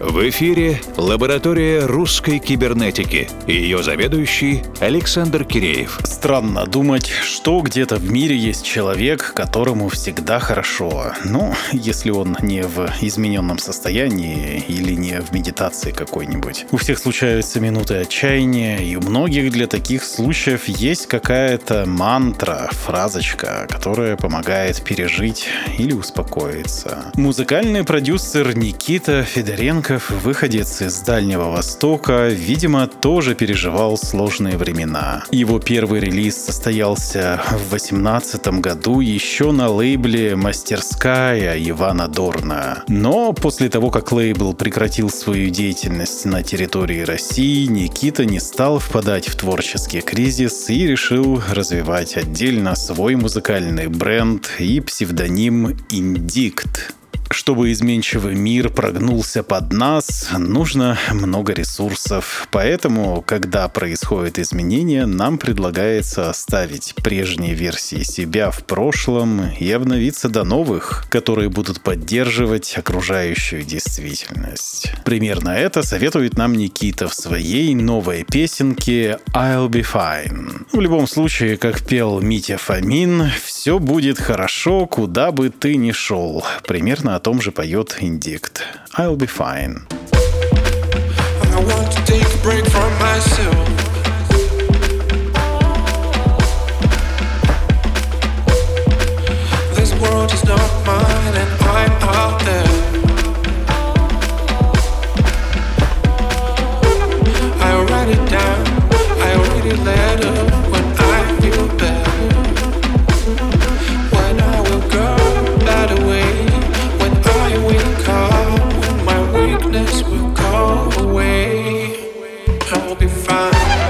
В эфире лаборатория русской кибернетики и ее заведующий Александр Киреев. Странно думать, что где-то в мире есть человек, которому всегда хорошо. Ну, если он не в измененном состоянии или не в медитации какой-нибудь. У всех случаются минуты отчаяния, и у многих для таких случаев есть какая-то мантра, фразочка, которая помогает пережить или успокоиться. Музыкальный продюсер Никита Федоренко Новиков, выходец из Дальнего Востока, видимо, тоже переживал сложные времена. Его первый релиз состоялся в 2018 году еще на лейбле «Мастерская» Ивана Дорна. Но после того, как лейбл прекратил свою деятельность на территории России, Никита не стал впадать в творческий кризис и решил развивать отдельно свой музыкальный бренд и псевдоним «Индикт». Чтобы изменчивый мир прогнулся под нас, нужно много ресурсов. Поэтому, когда происходят изменения, нам предлагается оставить прежние версии себя в прошлом и обновиться до новых, которые будут поддерживать окружающую действительность. Примерно это советует нам Никита в своей новой песенке «I'll be fine». В любом случае, как пел Митя Фомин, все будет хорошо, куда бы ты ни шел. Примерно о том же поет Индикт. I'll be fine. I world is not mine and be fine.